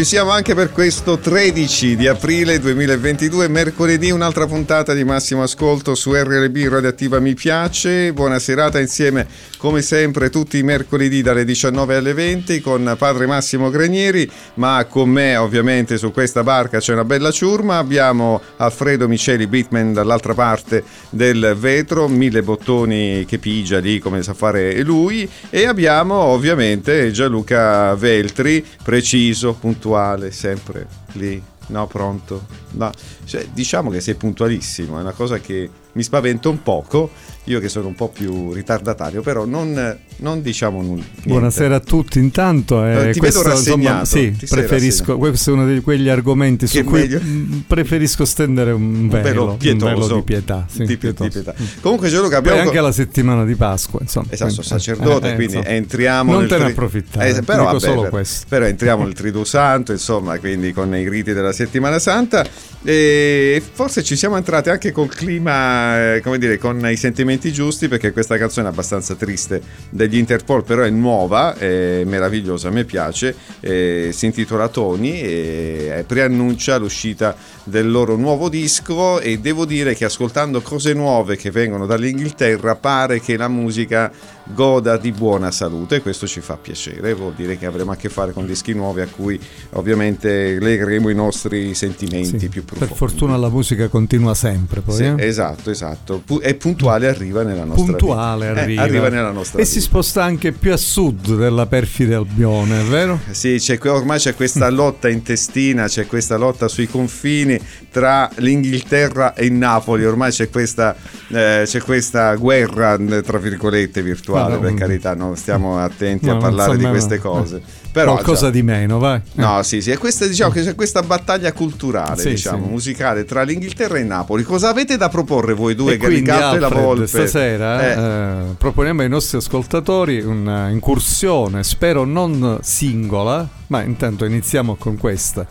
Ci siamo anche per questo 13 di aprile 2022, mercoledì, un'altra puntata di Massimo Ascolto su RLB Radioattiva Mi Piace. Buona serata insieme, come sempre, tutti i mercoledì dalle 19 alle 20 con padre Massimo Granieri, ma con me ovviamente su questa barca c'è una bella ciurma. Abbiamo Alfredo Miceli Bitman dall'altra parte del vetro, mille bottoni che pigia lì come sa fare lui e abbiamo ovviamente Gianluca Veltri, preciso, puntuale puntuale, sempre lì, no, pronto. No. Cioè, diciamo che sei puntualissimo, è una cosa che mi spavento un poco io che sono un po' più ritardatario, però non, non diciamo nulla. Buonasera a tutti intanto. Eh, eh ti questo, vedo insomma, sì, preferisco, questo è uno di quegli argomenti che su cui meglio. preferisco stendere un velo, un velo, un velo di pietà. Sì, di, di pietà. Comunque Gianluca abbiamo... Poi anche la settimana di Pasqua, insomma. Esatto, quindi, sacerdote, eh, quindi insomma, entriamo... Non te ne approfittare, eh, però, vabbè, solo per, questo. Però entriamo nel Triduo Santo, insomma, quindi con i riti della settimana santa e forse ci siamo entrati anche col clima, eh, come dire, con i sentimenti giusti perché questa canzone è abbastanza triste degli Interpol, però è nuova, è meravigliosa, a me piace, eh, si intitola Tony e preannuncia l'uscita del loro nuovo disco e devo dire che ascoltando cose nuove che vengono dall'Inghilterra pare che la musica goda di buona salute e questo ci fa piacere, vuol dire che avremo a che fare con dischi nuovi a cui ovviamente legheremo i nostri sentimenti sì, più profondi. Per fortuna la musica continua sempre poi. Sì, eh? Esatto, esatto, è puntuale arriva nella nostra puntuale vita. Eh, arriva. Eh, arriva nella nostra e vita. si sposta anche più a sud della perfida Albione, è vero? Sì, c'è, ormai c'è questa lotta intestina, c'è questa lotta sui confini tra l'Inghilterra e Napoli, ormai c'è questa, eh, c'è questa guerra tra virgolette virtuale uguale, per carità, no? stiamo attenti no, a parlare di queste cose. Però, Qualcosa già, di meno, vai. No, sì, sì, questa, diciamo che c'è questa battaglia culturale, sì, diciamo, sì. musicale tra l'Inghilterra e Napoli. Cosa avete da proporre voi due, Gallicato e la Volpe? Stasera eh. Eh, proponiamo ai nostri ascoltatori un'incursione, spero non singola, ma intanto iniziamo con questa.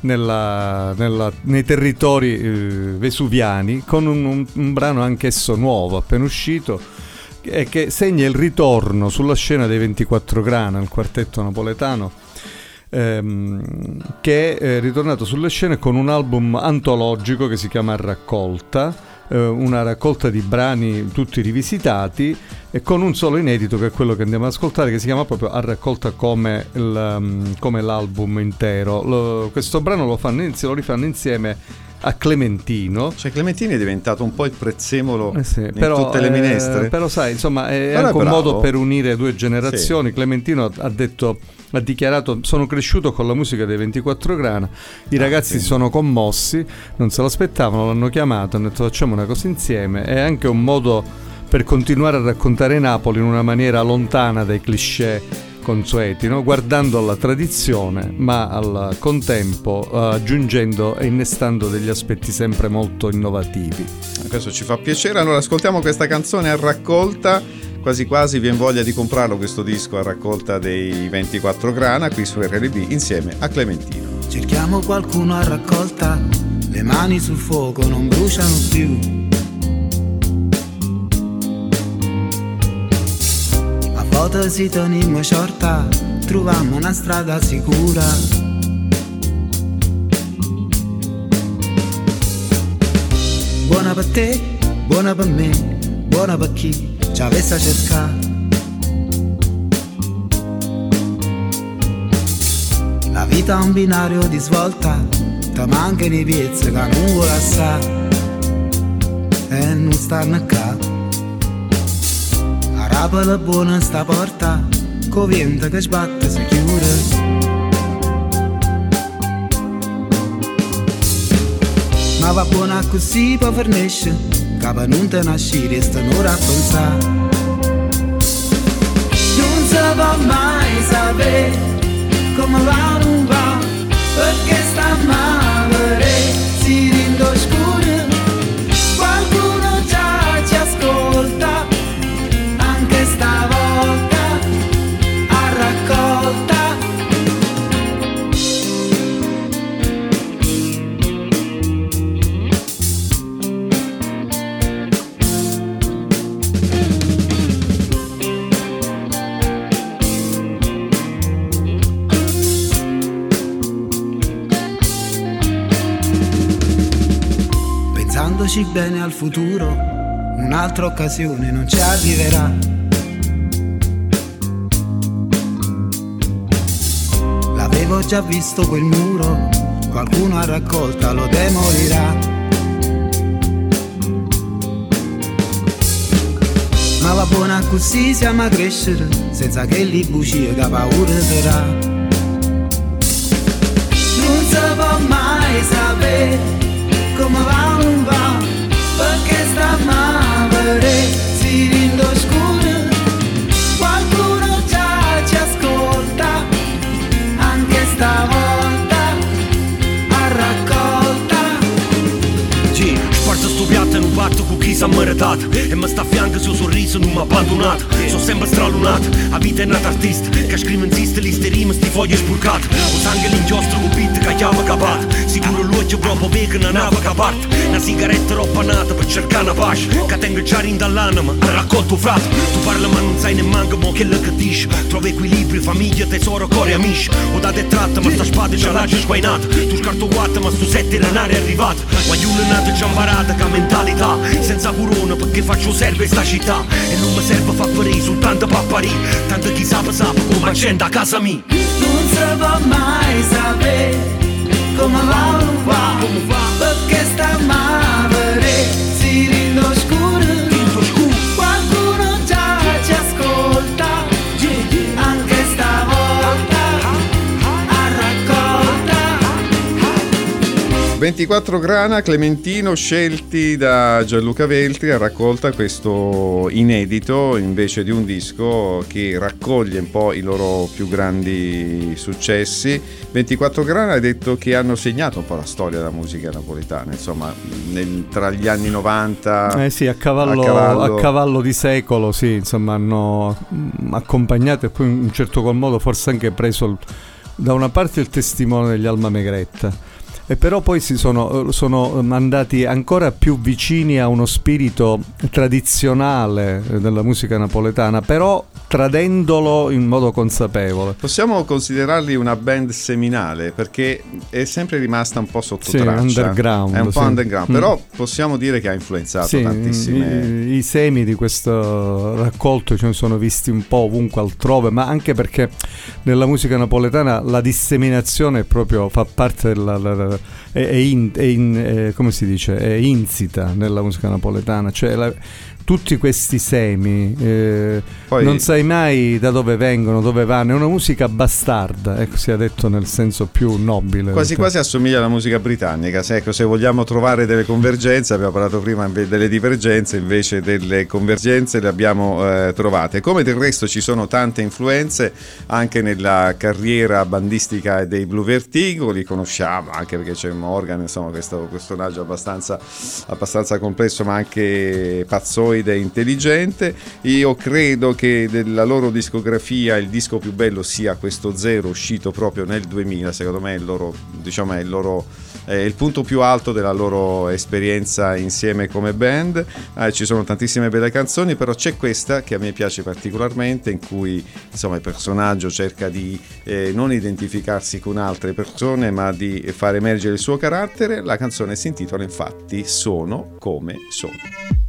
Nella, nella, nei territori eh, vesuviani con un, un, un brano anch'esso nuovo appena uscito e che segna il ritorno sulla scena dei 24 grana, il quartetto napoletano, ehm, che è ritornato sulle scene con un album antologico che si chiama Raccolta, eh, una raccolta di brani tutti rivisitati e con un solo inedito che è quello che andiamo ad ascoltare che si chiama proprio A raccolta come, il, come l'album intero. Lo, questo brano lo, fanno, lo rifanno insieme a Clementino. Cioè Clementino è diventato un po' il prezzemolo eh sì, in però, tutte le minestre. Eh, però sai, insomma, è però anche è un modo per unire due generazioni. Sì. Clementino ha detto ha dichiarato sono cresciuto con la musica dei 24 grana i ah, ragazzi si sono commossi non se lo aspettavano l'hanno chiamato hanno detto facciamo una cosa insieme è anche un modo per continuare a raccontare Napoli in una maniera lontana dai cliché consueti, no? guardando alla tradizione, ma al contempo uh, aggiungendo e innestando degli aspetti sempre molto innovativi. Questo ci fa piacere. Allora ascoltiamo questa canzone a raccolta. Quasi quasi viene voglia di comprarlo questo disco a raccolta dei 24 grana qui su RLB insieme a Clementino. Cerchiamo qualcuno a raccolta, le mani sul fuoco non bruciano più Volta si tenimmo shorta, trovammo una strada sicura. Buona per te, buona per me, buona per chi ci avesse cercato. La vita è un binario di svolta, ti mancano i piezzi che non vuole assare e non stanno a capo. Apre buona sta porta, co vento che sbatte si chiude. Ma va buona così per fornisce, che per non te nascere sta un'ora a pensare. Non si può mai sapere come va non va, perché sta male, bene al futuro, un'altra occasione non ci arriverà Avevo già visto quel muro, qualcuno a raccolta lo demolirà. Ma va buona così siamo a crescere, senza che li bugie che paura sarà. Non si può mai sapere come va non va, perché sta male, si rindò piatto e non parto con chi s'ha meritato. E mi sta a fianco il suo sorriso non mi ha abbandonato Sono sempre stralunato, la vita è nata artista. Che scrive insiste liste rime sti foglie spurcate O sangue l'inchiostro con beat che chiama capato Sicuro l'occhio proprio vega una nave che parte Una sigaretta roba nata per cercare una pace. Che tengo già in dall'anima, raccolto frate. Tu parli ma non sai nemmeno mo che che dici Trovi equilibrio, famiglia, tesoro, cuore, amici. O da te tratta ma sta spada già l'ha sguainata. Tu scarto guatta ma stu sette è arrivato Guagliuno è nato già imparata che mentalità Senza corona perché faccio serve sta città? E non mi serve fa ferire soltanto pappari Tanto chi sa sa come accenda a casa mia Non si può mai sapere come va non va. Perché sta male 24 grana Clementino scelti da Gianluca Veltri a raccolta questo inedito invece di un disco che raccoglie un po' i loro più grandi successi 24 grana ha detto che hanno segnato un po' la storia della musica napoletana insomma nel- tra gli anni 90 Eh sì, a cavallo, a cavallo. a cavallo di secolo, sì, insomma, hanno mm, accompagnato e poi in un certo qual modo forse anche preso da una parte il testimone degli Alma Megretta. E però poi si sono, sono andati ancora più vicini a uno spirito tradizionale eh, della musica napoletana, però tradendolo in modo consapevole. Possiamo considerarli una band seminale perché è sempre rimasta un po' sotto Sì, traccia. underground, È un po' sì. underground, Mm. però possiamo dire che ha influenzato Sì, tantissime. i, i semi di questo raccolto ce ne sono visti un po' ovunque altrove, ma anche perché nella musica napoletana la disseminazione proprio fa parte della... la- la- è, è in- è in- è- come si dice? È insita nella musica napoletana, cioè la- tutti questi semi eh, Poi- non sai mai da dove vengono, dove vanno, è una musica bastarda, ecco sia detto nel senso più nobile. Quasi quasi assomiglia alla musica britannica, se, ecco, se vogliamo trovare delle convergenze, abbiamo parlato prima delle divergenze, invece delle convergenze le abbiamo eh, trovate. Come del resto ci sono tante influenze anche nella carriera bandistica dei Blue Vertigo, li conosciamo anche perché c'è Morgan, insomma questo personaggio abbastanza, abbastanza complesso ma anche pazzoide e intelligente. Io credo che della loro discografia il disco più bello sia questo Zero uscito proprio nel 2000, secondo me è il loro, diciamo, è il loro è il punto più alto della loro esperienza insieme come band. Eh, ci sono tantissime belle canzoni, però c'è questa che a me piace particolarmente, in cui insomma, il personaggio cerca di eh, non identificarsi con altre persone, ma di far emergere il suo carattere. La canzone si intitola infatti Sono come sono.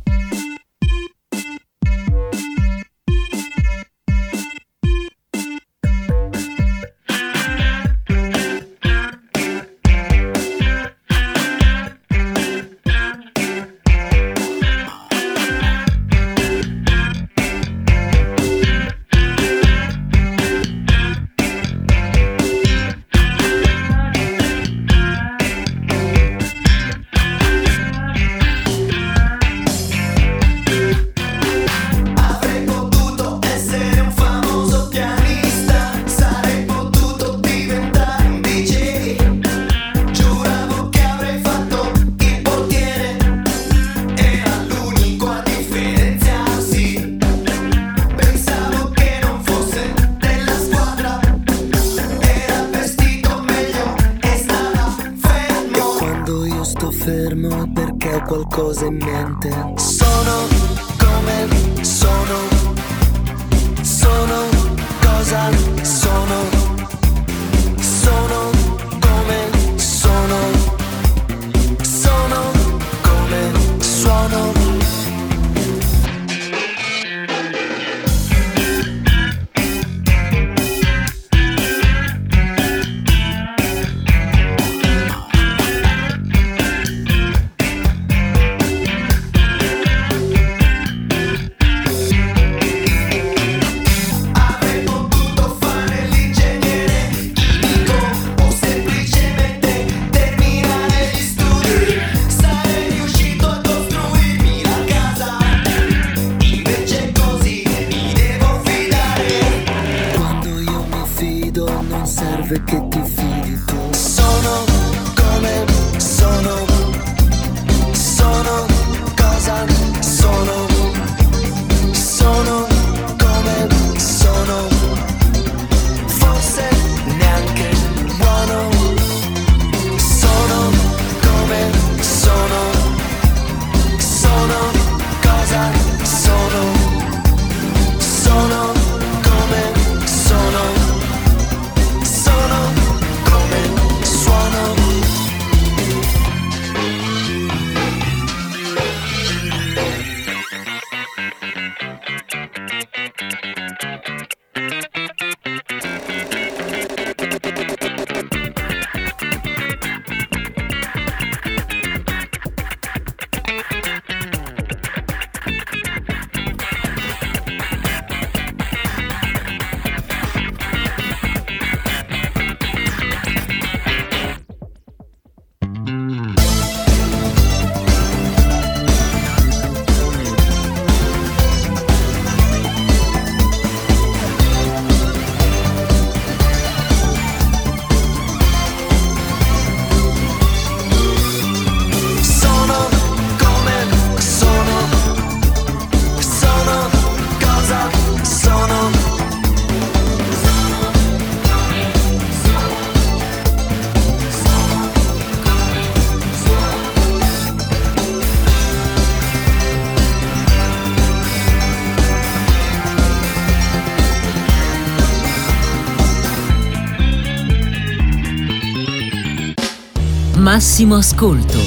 Massimo Ascolto,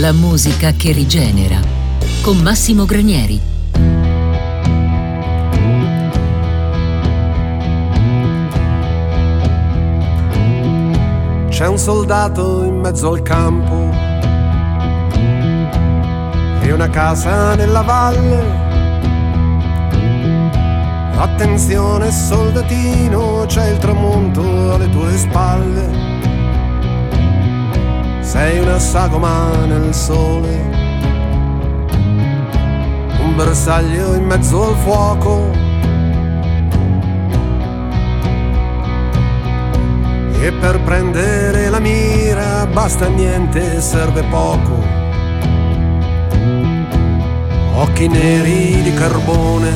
la musica che rigenera. Con Massimo Granieri. C'è un soldato in mezzo al campo e una casa nella valle. Attenzione soldatino, c'è il tramonto alle tue spalle. Sei una sagoma nel sole, un bersaglio in mezzo al fuoco. E per prendere la mira basta niente, serve poco. Occhi neri di carbone,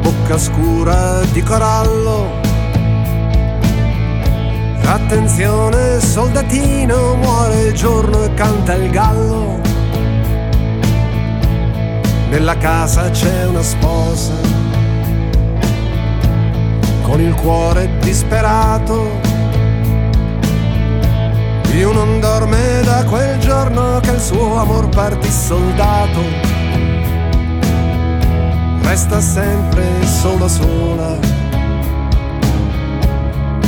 bocca scura di corallo. Attenzione soldatino, muore il giorno e canta il gallo. Nella casa c'è una sposa con il cuore disperato. Più non dorme da quel giorno che il suo amor partì soldato. Resta sempre sola sola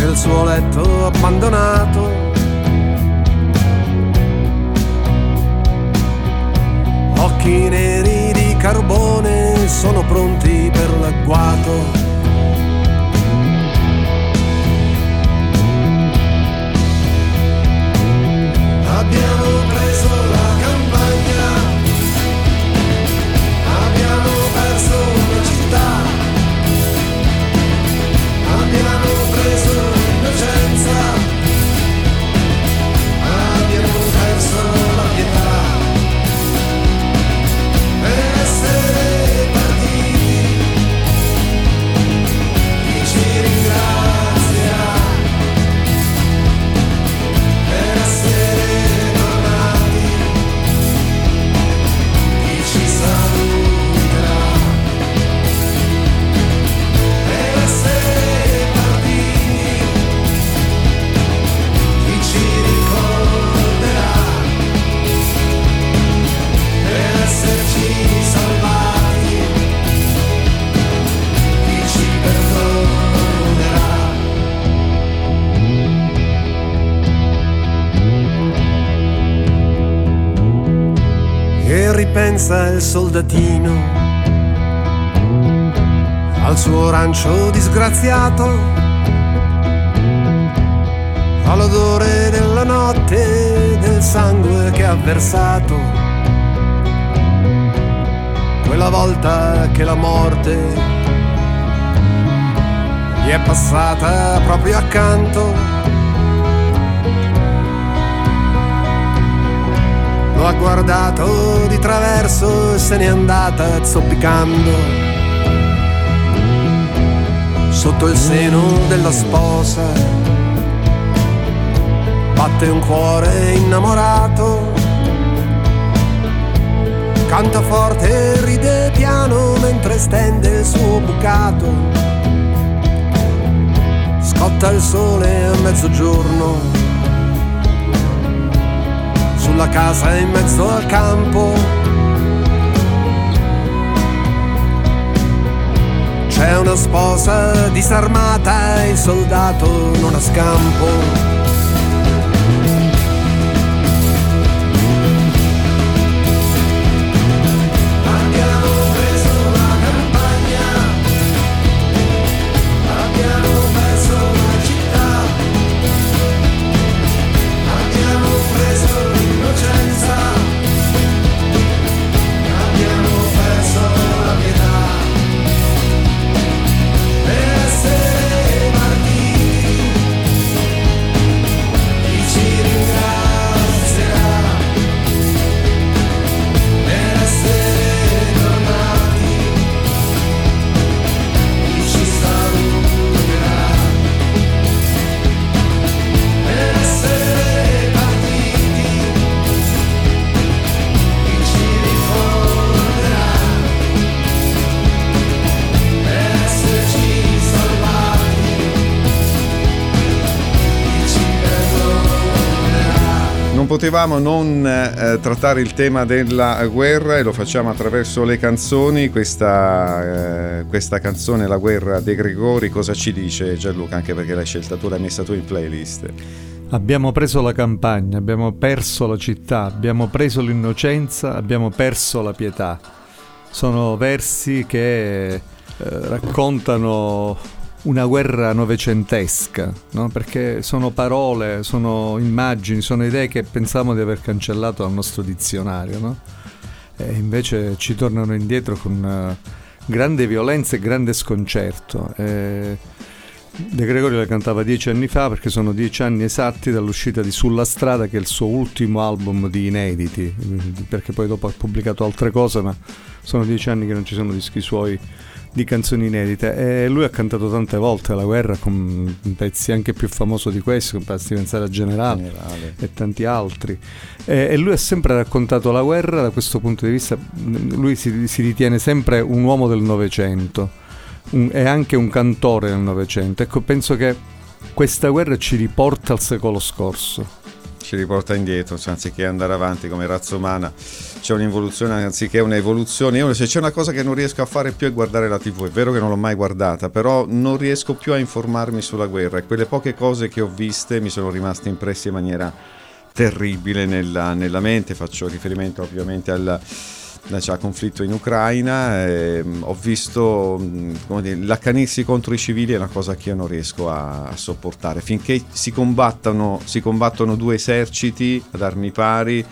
nel suo letto abbandonato. Occhi neri di carbone sono pronti per l'agguato. Abbiamo preso Per ripensa il soldatino al suo rancio disgraziato, all'odore della notte, del sangue che ha versato. Quella volta che la morte gli è passata proprio accanto. Lo ha guardato di traverso e se n'è andata zoppicando sotto il seno della sposa. Batte un cuore innamorato, canta forte e ride piano mentre stende il suo bucato. Scotta il sole a mezzogiorno sulla casa in mezzo al campo. C'è una sposa disarmata e il soldato non ha scampo. Potevamo non eh, trattare il tema della guerra e lo facciamo attraverso le canzoni. Questa, eh, questa canzone, La guerra dei Gregori, cosa ci dice Gianluca? Anche perché l'hai scelta tu, l'hai messa tu in playlist. Abbiamo preso la campagna, abbiamo perso la città, abbiamo preso l'innocenza, abbiamo perso la pietà. Sono versi che eh, raccontano una guerra novecentesca, no? perché sono parole, sono immagini, sono idee che pensavamo di aver cancellato dal nostro dizionario, no? e invece ci tornano indietro con eh, grande violenza e grande sconcerto. E De Gregorio la cantava dieci anni fa perché sono dieci anni esatti dall'uscita di Sulla Strada che è il suo ultimo album di inediti, perché poi dopo ha pubblicato altre cose, ma sono dieci anni che non ci sono dischi suoi di canzoni inedite e lui ha cantato tante volte la guerra con pezzi anche più famosi di questo, basti pensare a Generale, Generale. e tanti altri. E, e lui ha sempre raccontato la guerra da questo punto di vista, lui si, si ritiene sempre un uomo del Novecento è anche un cantore del Novecento. Ecco, penso che questa guerra ci riporta al secolo scorso. Ci riporta indietro, cioè, anziché andare avanti come razza umana, c'è un'involuzione anziché un'evoluzione. Io se c'è una cosa che non riesco a fare più è guardare la TV, è vero che non l'ho mai guardata, però non riesco più a informarmi sulla guerra e quelle poche cose che ho viste mi sono rimaste impresse in maniera terribile nella, nella mente, faccio riferimento ovviamente al, cioè, al conflitto in Ucraina, ehm, ho visto mh, come dire, l'accanirsi contro i civili è una cosa che io non riesco a, sopportare, finché si si combattono due eserciti ad armi pari.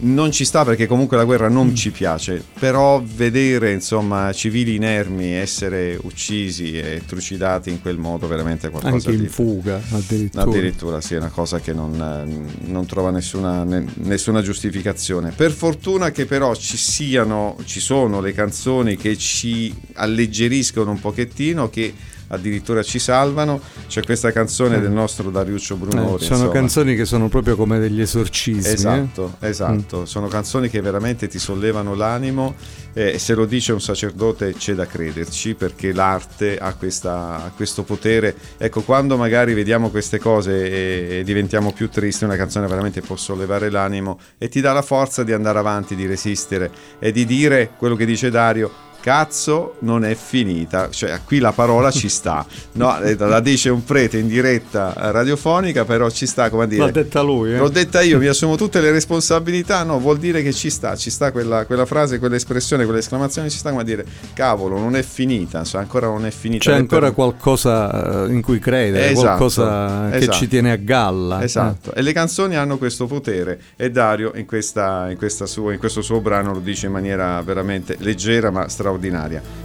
Non ci sta perché comunque la guerra non ci piace, però vedere insomma civili inermi essere uccisi e trucidati in quel modo veramente è qualcosa Anche in di fuga, addirittura. Addirittura sì, è una cosa che non, non trova nessuna, ne- nessuna giustificazione. Per fortuna che però ci siano, ci sono le canzoni che ci alleggeriscono un pochettino, che addirittura ci salvano. C'è questa canzone del nostro Dariuccio Eh, Brunori. sono insomma. canzoni che sono proprio come degli esorcismi. eh. Esatto, esatto. Sono canzoni che veramente ti sollevano l'animo eh, e se lo dice un sacerdote c'è da crederci perché l'arte ha, questa- ha questo potere. Ecco, quando magari vediamo queste cose e, e diventiamo più tristi, una canzone veramente può sollevare l'animo e ti dà la forza di andare avanti, di resistere e di dire quello che dice Dario. Cazzo, non è finita. Cioè, qui la parola ci sta. No, eh, la dice un prete in diretta radiofonica, però ci sta come dire. L'ha detta lui, eh? L'ho detta io, mi assumo tutte le responsabilità. No, vuol dire che ci sta, ci sta quella, quella frase, quell'espressione, quell'esclamazione, ci sta come dire cavolo, non è finita, cioè, ancora non è finita. C'è ancora per- qualcosa eh, in cui credere, Esatto, qualcosa che esatto. ci tiene a galla. Esatto, e le canzoni hanno questo potere e Dario in, questa, in, questa sua- in questo suo brano lo dice in maniera veramente leggera ma straordinaria.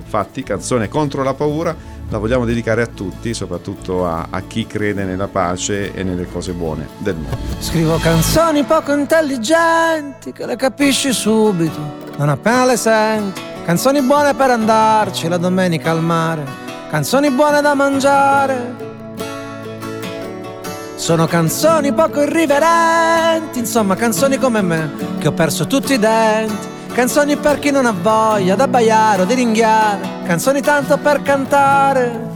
Infatti, canzone contro la paura la vogliamo dedicare a tutti, soprattutto a, a chi crede nella pace e nelle cose buone del mondo. Scrivo canzoni poco intelligenti che le capisci subito, non appena le senti. Canzoni buone per andarci la domenica al mare, canzoni buone da mangiare. Sono canzoni poco irriverenti, insomma canzoni come me, che ho perso tutti i denti. Canzoni per chi non ha voglia d'abbaiare o di ringhiare, canzoni tanto per cantare.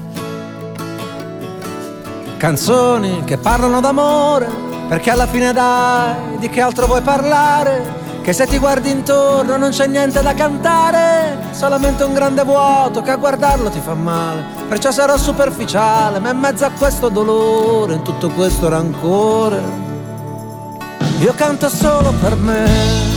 Canzoni che parlano d'amore, perché alla fine dai, di che altro vuoi parlare? Che se ti guardi intorno non c'è niente da cantare, solamente un grande vuoto che a guardarlo ti fa male. Perciò sarò superficiale, ma in mezzo a questo dolore, in tutto questo rancore, io canto solo per me.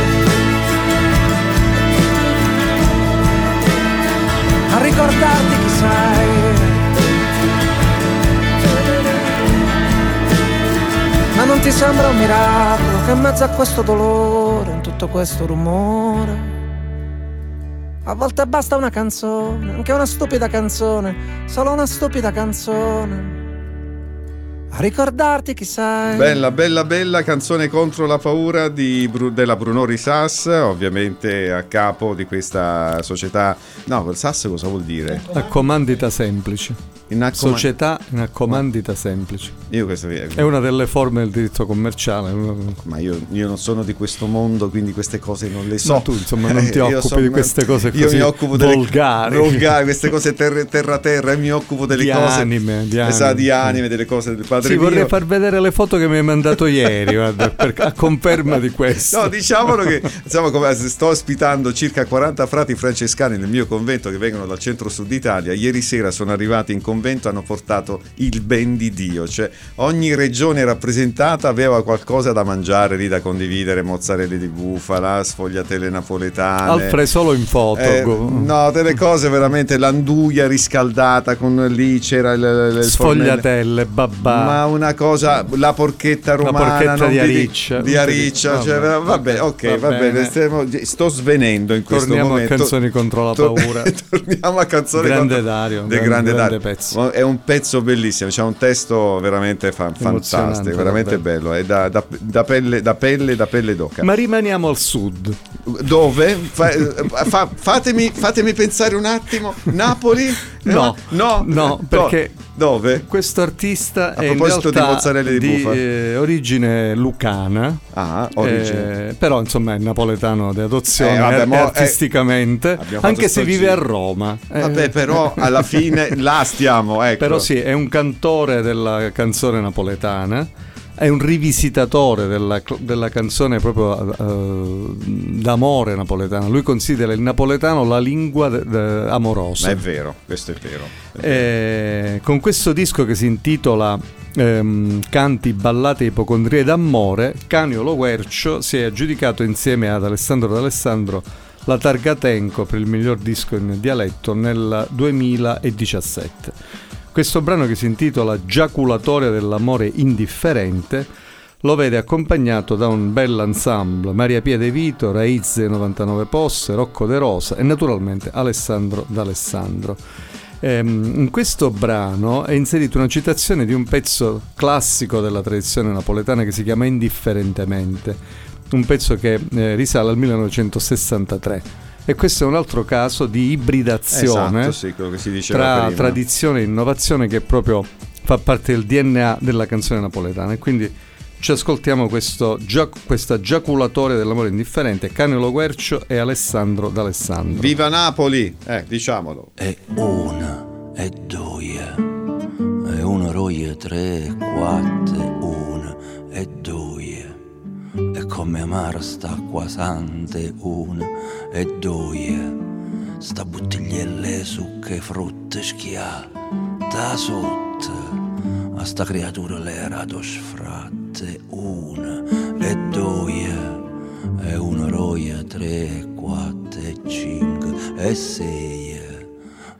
A ricordarti chi sei. Ma non ti sembra un miracolo che in mezzo a questo dolore, in tutto questo rumore, a volte basta una canzone, anche una stupida canzone, solo una stupida canzone. A ricordarti chi sei. Bella, bella, bella canzone contro la paura di Bru- della Brunori Sass, ovviamente a capo di questa società. No, quel Sass cosa vuol dire? A comandita semplice. In accoma- Società in accomandita semplice. Io questo È una delle forme del diritto commerciale. Ma io, io non sono di questo mondo, quindi queste cose non le so. Ma tu, insomma, non ti Eh, io occupi sono- di queste cose io così mi occupo delle volgari. volgari, queste cose terra terra, terra e mi occupo delle Di cose anime, di esatto, anime. di anime, delle cose del padre Sì, vorrei far vedere le foto che mi hai mandato ieri, guarda, per- a conferma di questo. No, diciamolo che insomma, come sto ospitando circa 40 frati francescani nel mio convento che vengono dal centro-sud Italia. Ieri sera sono arrivati in convento e hanno portato il ben di Dio, cioè ogni regione rappresentata aveva qualcosa da mangiare lì da condividere, mozzarella di bufala, sfogliatelle napoletane. Alfred solo in foto. Eh, no, delle cose veramente l'anduia riscaldata con lì c'era il, il. Sfogliatelle, babà. Ma una cosa, la porchetta La romana porchetta non di Ariccia. Di Ariccia, Vabbè, cioè, vabbè, ok, va, va bene. stiamo- sto svenendo in questo Torniamo a momento. canzoni contro la paura. Torniamo a canzoni Grande contro- Dario, grande- grande, grande Dario. pezzo. Ma È un pezzo bellissimo, c'è un testo veramente fa- Emozionante, fantastico, veramente davvero. bello, è da, da- da pelle, da pelle, da pelle d'oca. Ma rimaniamo al sud. Dove? Fa- fa- fatemi, fatemi pensare un attimo. Napoli? No, no, no, perché dove? questo artista A è proposito di mozzarella di bufala. eh, origine lucana. Ah, origine. eh, però insomma è napoletano di adozione Eh, vabbè, mo- eh, artisticamente anche se vive a giro. Roma Eh, Vabbè, però alla fine là stiamo, ecco. però sì è un cantore della canzone napoletana è un rivisitatore della, della canzone proprio eh, d'amore napoletana lui considera il napoletano la lingua de- de- amorosa Ma è vero, questo è vero. Eh, con questo disco che si intitola ehm, Canti, ballate, ipocondrie d'amore, Canio Loguercio si è aggiudicato insieme ad Alessandro D'Alessandro la targa Tenco per il miglior disco in dialetto nel 2017. Questo brano che si intitola Giaculatoria dell'amore indifferente lo vede accompagnato da un bel ensemble Maria Pia De Vito, Raizze 99 Posse, Rocco De Rosa e naturalmente Alessandro D'Alessandro. Ehm, in questo brano è inserita una citazione di un pezzo classico della tradizione napoletana che si chiama Indifferentemente, un pezzo che eh, risale al 1963. E questo è un altro caso di ibridazione Esatto, sì, quello che si diceva tra prima. tradizione e innovazione che proprio fa parte del DNA della canzone napoletana. E quindi ci ascoltiamo questo, questa giaculatoria dell'amore indifferente, Canelo Guercio e Alessandro D'Alessandro. Viva Napoli! Eh, diciamolo. È una, è due, è una roia tre, quattro, una, è due come sta acqua sante una e due sta bottiglielle sucche frutte schia da sotto a sta creatura l'era do sfratte una e due e una roia tre quattro e cinque e sei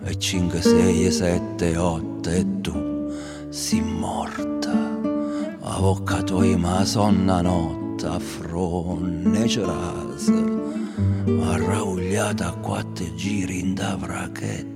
e cinque sei e sette otto e tu si morta. Avvocato e tua ma sonna notte afro-neceras, arraugliata a quattro giri in da vrachetta.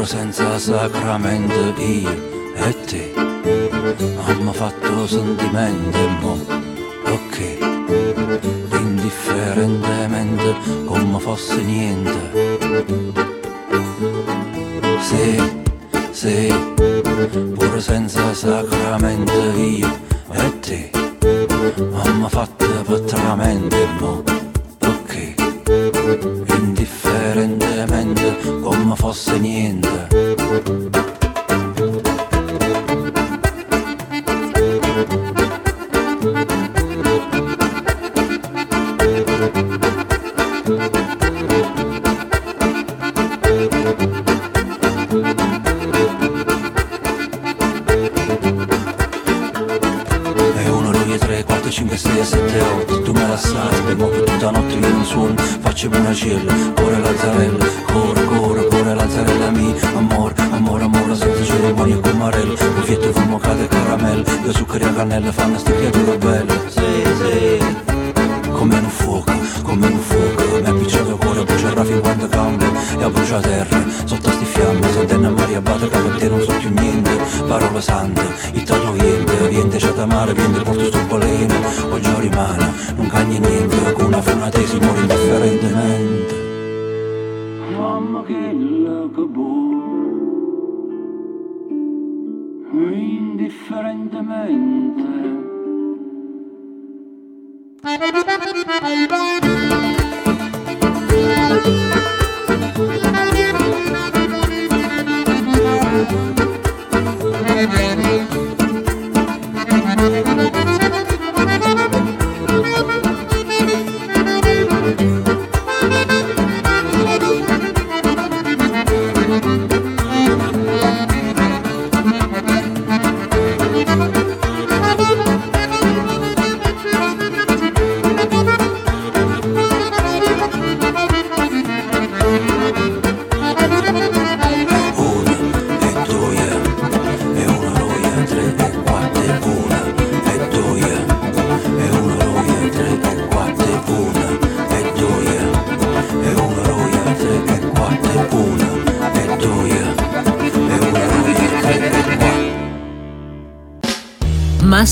loro senza sacramento io e te? Abbiamo fatto sentimento mo ok. Indifferentemente come fosse niente. Se se pur senza sacramento io e te? Abbiamo fatto patramente e mo ok. Indifferentemente veramente come fosse niente. Bye.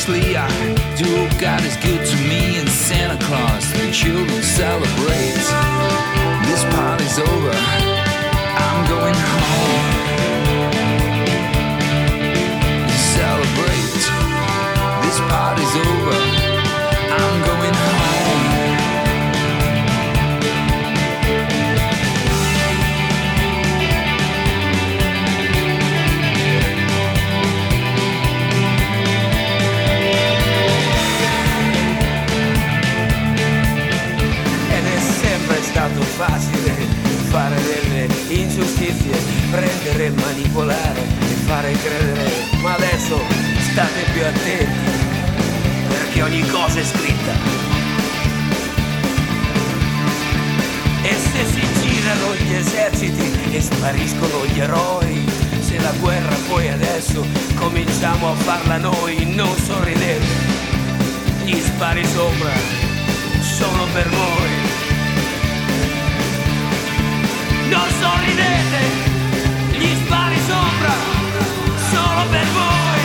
Seriously, I do. God is good to me and Santa Claus. The children celebrate. fare delle ingiustizie, prendere, e manipolare e fare credere. Ma adesso state più attenti, perché ogni cosa è scritta. E se si girano gli eserciti e spariscono gli eroi, se la guerra poi adesso cominciamo a farla noi, non sorridete, gli spari sopra sono per voi. Non sorridete, gli spari sopra solo per voi.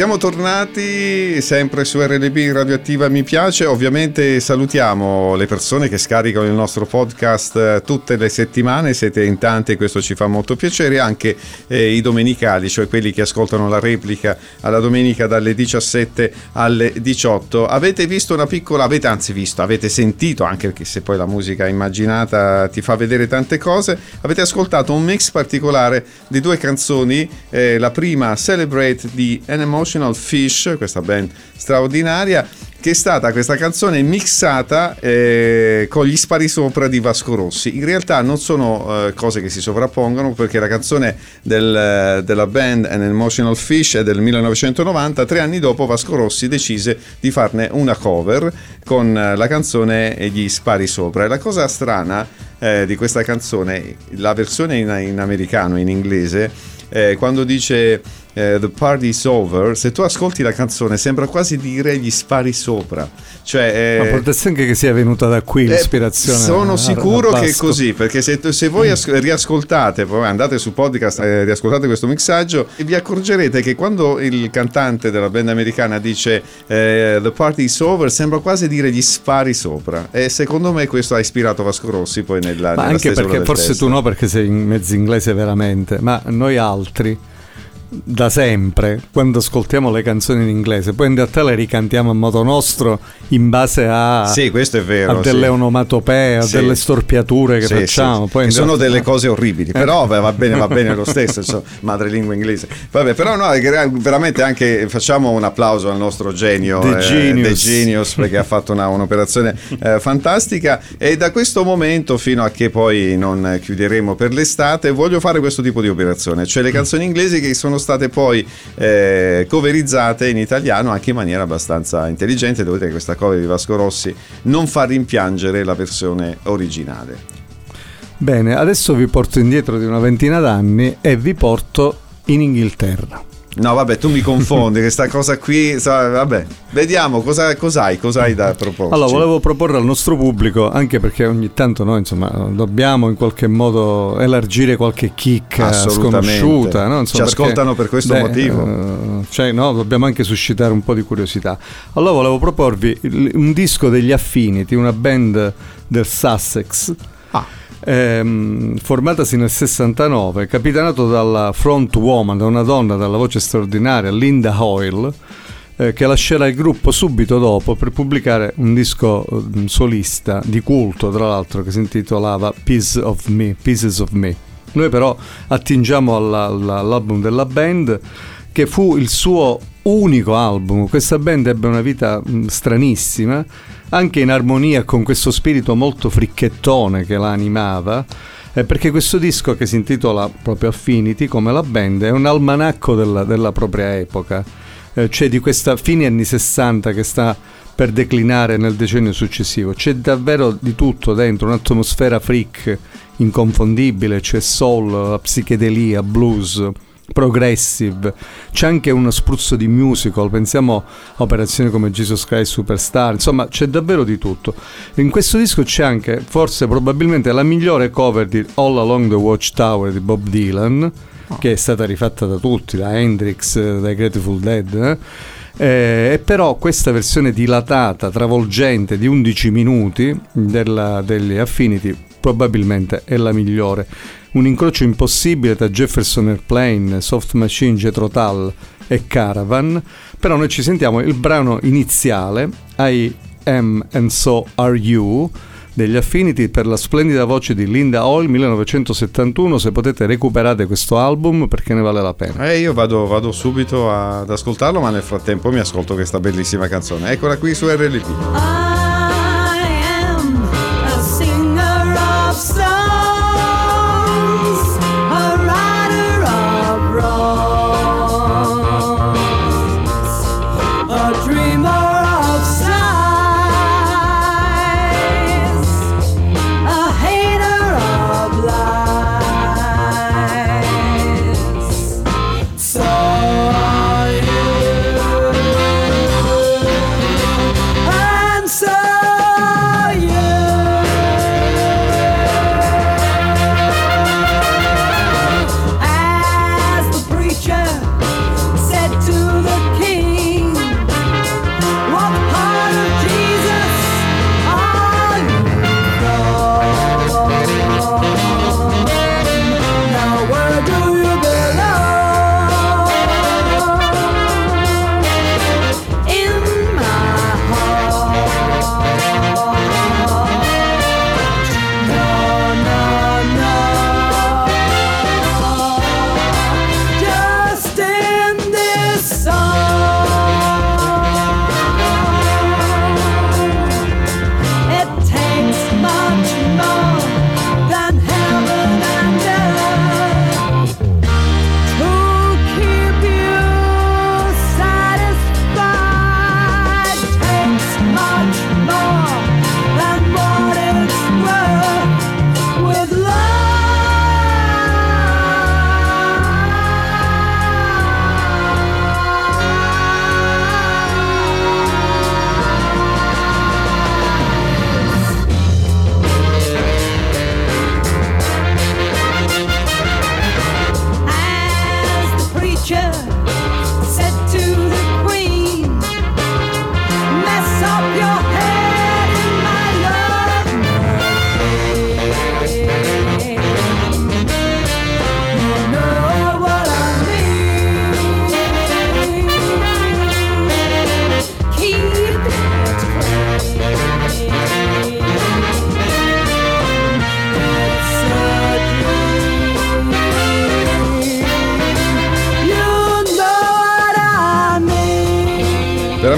Siamo tornati sempre su RLB Radioattiva Mi Piace, ovviamente salutiamo le persone che scaricano il nostro podcast eh, tutte le settimane, siete in tanti e questo ci fa molto piacere, anche eh, i domenicali, cioè quelli che ascoltano la replica alla domenica dalle 17 alle 18. Avete visto una piccola, avete anzi visto, avete sentito, anche perché se poi la musica immaginata ti fa vedere tante cose, avete ascoltato un mix particolare di due canzoni, eh, la prima Celebrate di An Emotional Fish, questa band straordinaria, che è stata questa canzone mixata eh, con gli spari sopra di Vasco Rossi. In realtà non sono eh, cose che si sovrappongono perché la canzone del- della band An Emotional Fish è del 1990, tre anni dopo Vasco Rossi decise di farne una cover con eh, la canzone Gli spari sopra. E la cosa strana eh, di questa canzone, la versione in, in americano, in inglese, eh, quando dice eh, The Party is Over, se tu ascolti la canzone sembra quasi dire gli spari sopra. Cioè, Ma eh, può essere anche che sia venuta da qui eh, l'ispirazione. sono a- sicuro a che è così, perché se, se voi as- riascoltate, poi andate su podcast e riascoltate questo mixaggio, e vi accorgerete che quando il cantante della band americana dice eh, The party is over, sembra quasi dire gli spari sopra. E secondo me questo ha ispirato Vasco Rossi poi nella, Ma nella anche perché forse testo. tu no, perché sei in mezzo inglese veramente, ma noi altri da sempre, quando ascoltiamo le canzoni in inglese, poi in realtà le ricantiamo a modo nostro in base a, Sì, questo è vero, a delle sì. onomatopee, a Sì. delle storpiature che facciamo. Poi che sono realtà- delle cose orribili, però va bene, va bene lo stesso, insomma, madrelingua inglese. Vabbè, però no, veramente anche facciamo un applauso al nostro genio, The eh, Genius. The Genius, perché ha fatto una- un'operazione eh, fantastica e da questo momento fino a che poi non chiuderemo per l'estate voglio fare questo tipo di operazione, cioè le canzoni inglesi che sono state poi eh, coverizzate in italiano anche in maniera abbastanza intelligente, devo dire che questa cover di Vasco Rossi non fa rimpiangere la versione originale. Bene, adesso vi porto indietro di una ventina d'anni e vi porto in Inghilterra. No, vabbè, tu mi confondi, questa cosa qui, vabbè, vediamo cosa, cos'hai, cos'hai da proporre. Allora, volevo proporre al nostro pubblico, anche perché ogni tanto noi, insomma, dobbiamo in qualche modo elargire qualche chicca sconosciuta. No? Insomma, Ci ascoltano per questo motivo. eh, cioè, no, dobbiamo anche suscitare un po' di curiosità. Allora, volevo proporvi il- un disco degli Affinity, una band del Sussex. Ehm, formatasi nel 69, capitanato dalla front woman, da una donna dalla voce straordinaria, Linda Hoyle, eh, che lascerà il gruppo subito dopo per pubblicare un disco eh, solista di culto, tra l'altro, che si intitolava Piece of Me, Pieces of Me. Noi però attingiamo alla- alla- all'album della band che fu il suo unico album. Questa band ebbe una vita mh, stranissima, anche in armonia con questo spirito molto fricchettone che la animava. eh, perché questo disco che si intitola proprio Affinity, come la band, è un almanacco della, della propria epoca, eh, cioè di questa fine anni 60 che sta per declinare nel decennio successivo. C'è davvero di tutto dentro, un'atmosfera freak inconfondibile, c'è soul, psichedelia, blues, progressive, c'è anche uno spruzzo di musical, pensiamo a operazioni come Jesus Christ Superstar, insomma c'è davvero di tutto. In questo disco c'è anche, forse probabilmente la migliore cover di All Along the Watchtower di Bob Dylan, che è stata rifatta da tutti, da Hendrix, dai Grateful Dead. eh. Eh, e però questa versione dilatata, travolgente di 11 minuti della- degli Affinity probabilmente è la migliore. Un incrocio impossibile tra Jefferson Airplane, Soft Machine, Jethro Tull e Caravan, però noi ci sentiamo il brano iniziale, I Am and So Are You, degli Affinity per la splendida voce di Linda Hall 1971 se potete recuperate questo album perché ne vale la pena Eh, io vado, vado subito ad ascoltarlo, ma nel frattempo mi ascolto questa bellissima canzone. Eccola qui su RLP.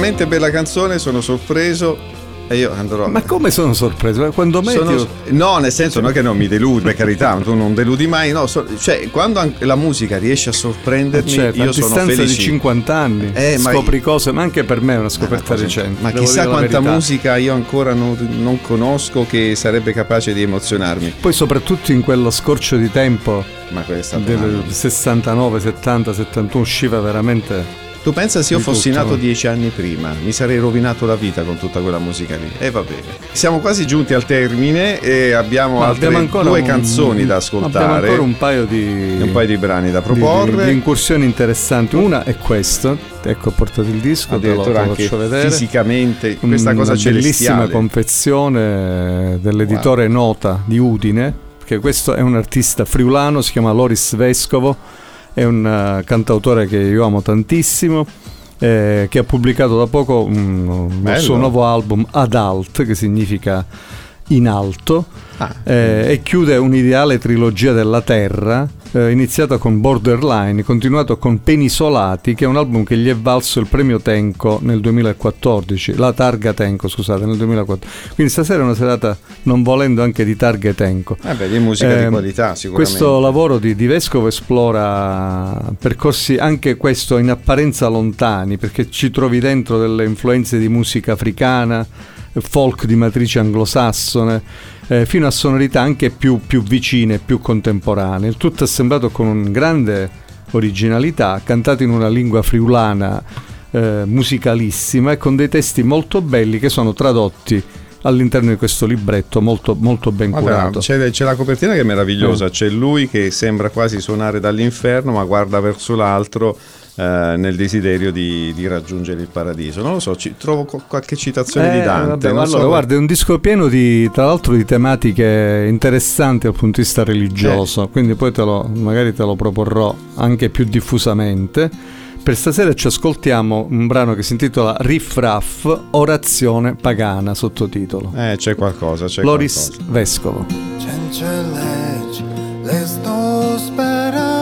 Veramente bella canzone, sono sorpreso e io andrò. ma come sono sorpreso? Quando metti Sono- no, nel senso non è che non mi deludi, per carità, tu non deludi mai, no, so- cioè quando la musica riesce a sorprendermi, Certo, io a sono distanza felice. di 50 anni Eh, ma- scopri cose, ma anche per me è una scoperta recente. Ma chissà quanta musica io ancora non, non conosco che sarebbe capace di emozionarmi. Poi soprattutto in quello scorcio di tempo Ma questa del 69, 70, 71 usciva veramente Tu pensa se io Di fossi tutto. nato dieci anni prima, mi sarei rovinato la vita con tutta quella musica lì. E va bene. Siamo quasi giunti al termine e abbiamo Ma altre abbiamo ancora due un- canzoni da Abbiamo ascoltare. ancora un paio di, un paio di brani da di- proporre. di- di incursioni interessanti. Una è questa, ecco ho portato il disco, te lo, te Addirittura anche faccio vedere. fisicamente questa cosa Una bellissima confezione dell'editore Nota di Udine, perché questo è un artista friulano, si chiama Loris Vescovo, è un eh, cantautore che io amo tantissimo. eh, che ha pubblicato da poco un, un suo nuovo album Adult, che significa in alto, Ah. eh, e chiude un'ideale trilogia della Terra eh, iniziato con Borderline, continuato con Penisolati, che è un album che gli è valso il premio Tenco nel 2014, la targa Tenco, scusate, nel 2014. Quindi stasera è una serata, non volendo, anche di targhe Tenco. Eh beh, di musica di Eh, qualità, sicuramente. Questo lavoro di, di Vescovo esplora percorsi anche questo in apparenza lontani, perché ci trovi dentro delle influenze di musica africana, folk di matrice anglosassone, eh, fino a sonorità anche più, più vicine, più contemporanee. Il tutto assemblato con un grande originalità, cantato in una lingua friulana eh, musicalissima e con dei testi molto belli che sono tradotti all'interno di questo libretto molto, molto ben Guarda, curato. c'è, c'è la copertina che è meravigliosa, Eh. c'è lui che sembra quasi suonare dall'inferno ma guarda verso l'altro eh, nel desiderio di, di raggiungere il paradiso. Non lo so, ci, trovo co- qualche citazione di Eh, Dante. vabbè, allora, so- guarda, è un disco pieno di, tra l'altro, di tematiche interessanti dal punto di vista religioso, quindi poi te lo, magari te lo proporrò anche più diffusamente. Per stasera ci ascoltiamo un brano che si intitola Riff Raff, Orazione Pagana, sottotitolo. Eh, c'è qualcosa, c'è Loris qualcosa. Vescovo. Čenčeleč, lestos peraulis,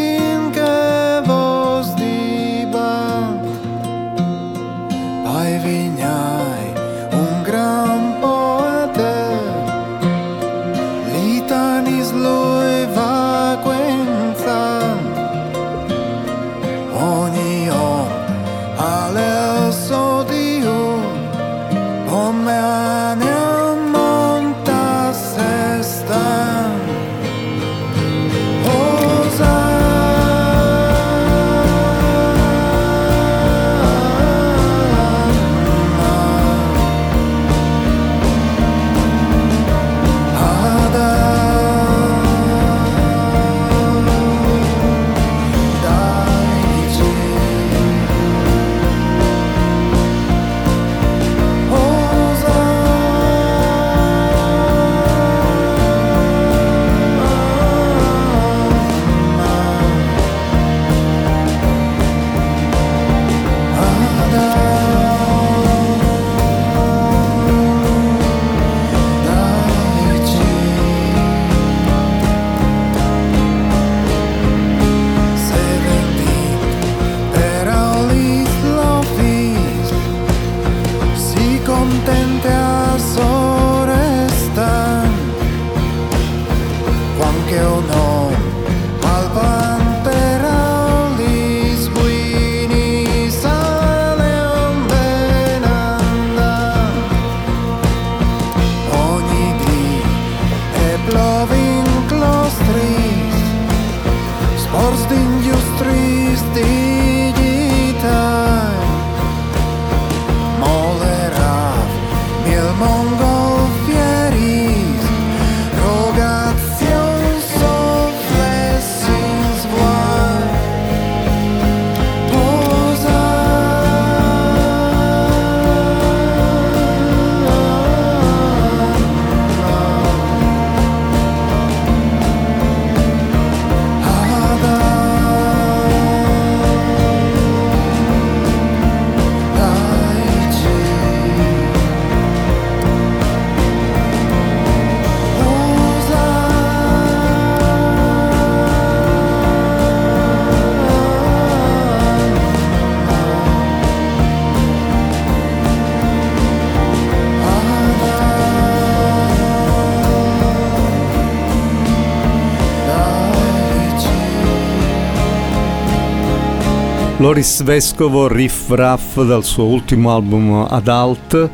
Loris Vescovo, Riff Raff dal suo ultimo album Adult,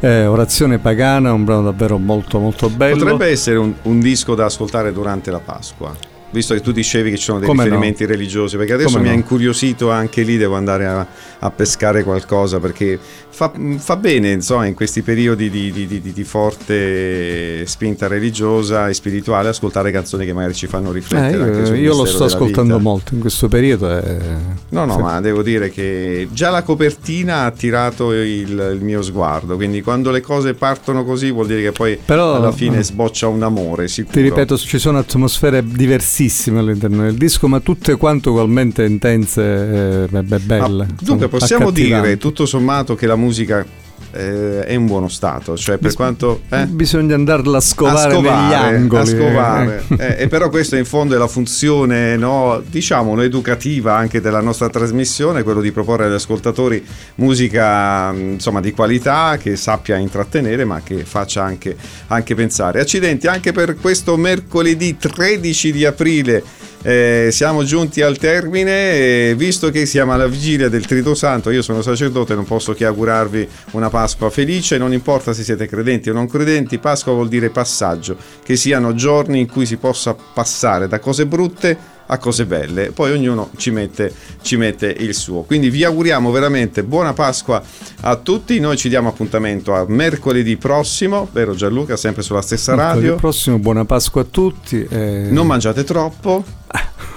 eh, Orazione Pagana, un brano davvero molto molto bello. Potrebbe essere un, un disco da ascoltare durante la Pasqua. Visto che tu dicevi che ci sono dei Come no? riferimenti religiosi, perché adesso Come mi ha no? incuriosito anche lì, devo andare a, a pescare qualcosa, perché fa, fa bene, insomma, in questi periodi di, di- di- di forte spinta religiosa e spirituale, ascoltare canzoni che magari ci fanno Eh, riflettere. anche io io lo sto ascoltando vita. molto in questo periodo. e- No, no, Sì. ma devo dire che già la copertina ha attirato il, il mio sguardo, quindi quando le cose partono così vuol dire che poi Però- alla fine sboccia un amore, sicuro. Ti ripeto, ci sono atmosfere diversissime tantissime all'interno del disco, ma tutte quanto ugualmente intense e belle. Ah, dunque, possiamo dire tutto sommato che la musica eh, è in buono stato, cioè per Bis- quanto... eh? Bisogna andarla a scovare, a scovare, negli angoli. a scovare. Eh. Eh, e però questo in fondo è la funzione, no, diciamo, educativa anche della nostra trasmissione, quello di proporre agli ascoltatori musica mh, insomma, di qualità che sappia intrattenere ma che faccia anche, anche pensare. Accidenti anche per questo mercoledì 13 di aprile. Eh, siamo giunti al termine e visto che siamo alla vigilia del Trito Santo, io sono sacerdote, non posso che augurarvi una Pasqua felice, non importa se siete credenti o non credenti, Pasqua vuol dire passaggio, che siano giorni in cui si possa passare da cose brutte a cose belle, poi ognuno ci mette, ci mette il suo. Quindi vi auguriamo veramente buona Pasqua a tutti, noi ci diamo appuntamento a mercoledì prossimo, vero Gianluca, sempre sulla stessa Mercoledì radio. prossimo, buona Pasqua a tutti. e- Non mangiate troppo.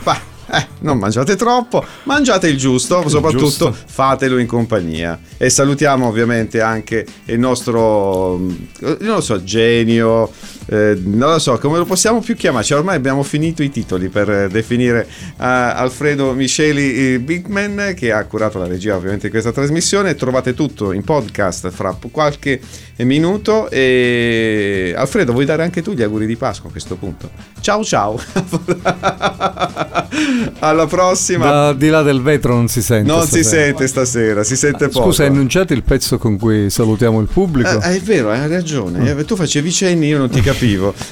Bah, eh, non mangiate troppo, mangiate il giusto, soprattutto giusto. fatelo in compagnia. E salutiamo ovviamente anche il nostro, mm, non so, genio, eh, non lo so, come lo possiamo più chiamare? Cioè, ormai abbiamo finito i titoli per eh, definire eh, Alfredo Misceli Bigman che ha curato la regia ovviamente di questa trasmissione. Trovate tutto in podcast fra qualche minuto. E Alfredo, vuoi dare anche tu gli auguri di Pasqua a questo punto? Ciao ciao! Alla prossima! Da di là del vetro non si sente. Non si stasera. sente stasera, si sente poco. Scusa, hai annunciato il pezzo con cui salutiamo il pubblico? Eh, è vero, hai ragione. Eh, Tu facevi cenni, io non ti capivo.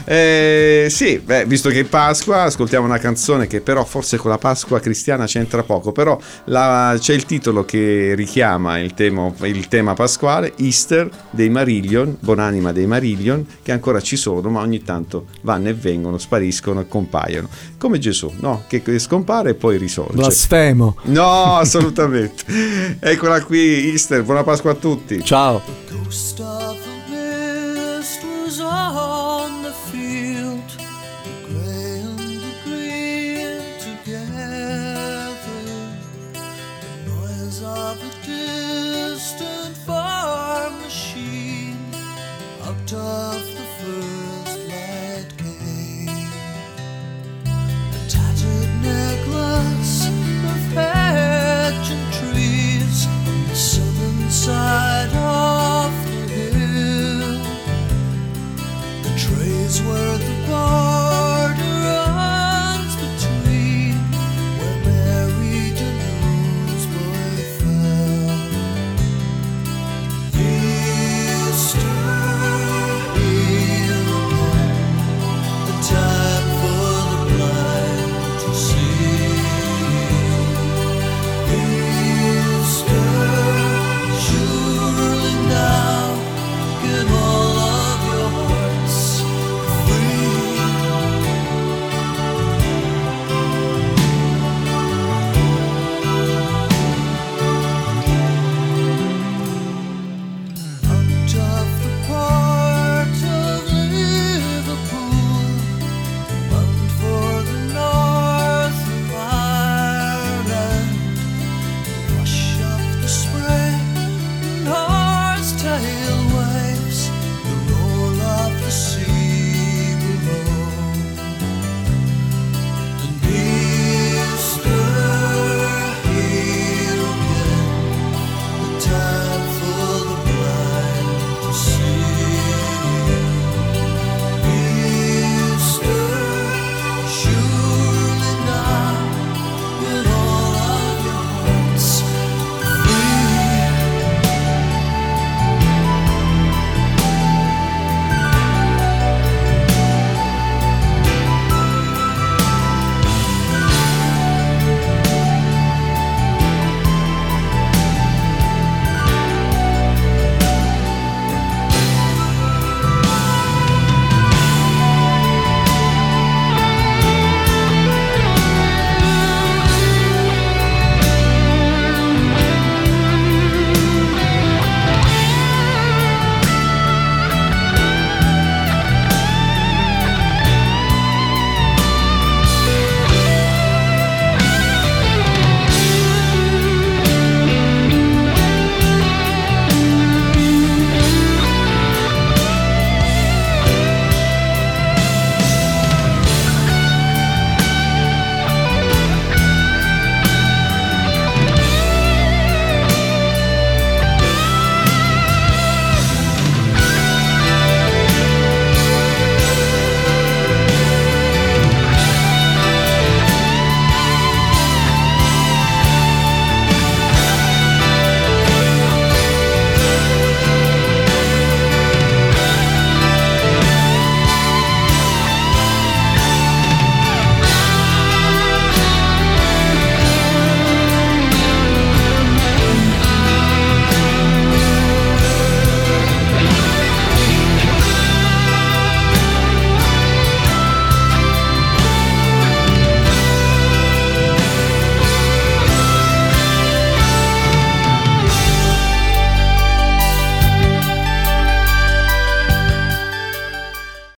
Eh, sì, beh, visto che è Pasqua, ascoltiamo una canzone che però forse con la Pasqua cristiana c'entra poco. Però la- c'è il titolo che richiama il tema, il tema pasquale, Easter dei Marillion, buonanima dei Marillion, che ancora ci sono, ma ogni tanto vanno e vengono, spariscono e compaiono. Come Gesù, no? Che scompare e poi risorge. Blasfemo. No, assolutamente. Eccola qui, Easter, buona Pasqua a tutti. Ciao. Ghost of